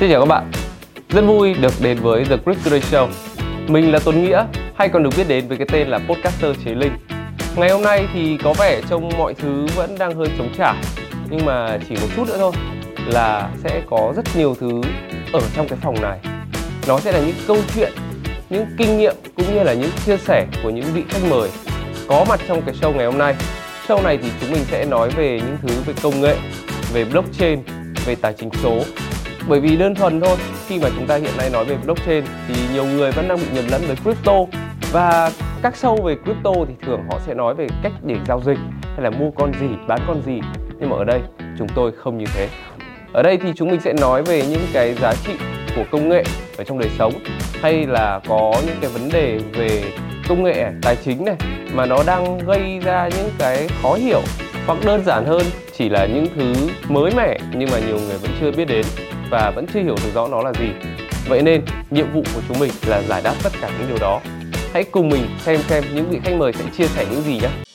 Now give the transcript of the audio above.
Xin chào các bạn. Rất vui được đến với The Chris Today Show. Mình là Tuấn Nghĩa hay còn được biết đến với cái tên là Podcaster Chế Linh. Ngày hôm nay thì có vẻ trong mọi thứ vẫn đang hơi chống trả, Nhưng mà chỉ một chút nữa thôi là sẽ có rất nhiều thứ ở trong cái phòng này. Nó sẽ là những câu chuyện, những kinh nghiệm cũng như là những chia sẻ của những vị khách mời có mặt trong cái show ngày hôm nay. Show này thì chúng mình sẽ nói về những thứ về công nghệ, về blockchain, về tài chính số bởi vì đơn thuần thôi, khi mà chúng ta hiện nay nói về blockchain thì nhiều người vẫn đang bị nhầm lẫn với crypto. Và các sâu về crypto thì thường họ sẽ nói về cách để giao dịch hay là mua con gì, bán con gì. Nhưng mà ở đây, chúng tôi không như thế. Ở đây thì chúng mình sẽ nói về những cái giá trị của công nghệ ở trong đời sống. Hay là có những cái vấn đề về công nghệ, tài chính này, mà nó đang gây ra những cái khó hiểu hoặc đơn giản hơn, chỉ là những thứ mới mẻ nhưng mà nhiều người vẫn chưa biết đến và vẫn chưa hiểu được rõ nó là gì. Vậy nên, nhiệm vụ của chúng mình là giải đáp tất cả những điều đó. Hãy cùng mình xem xem những vị khách mời sẽ chia sẻ những gì nhé.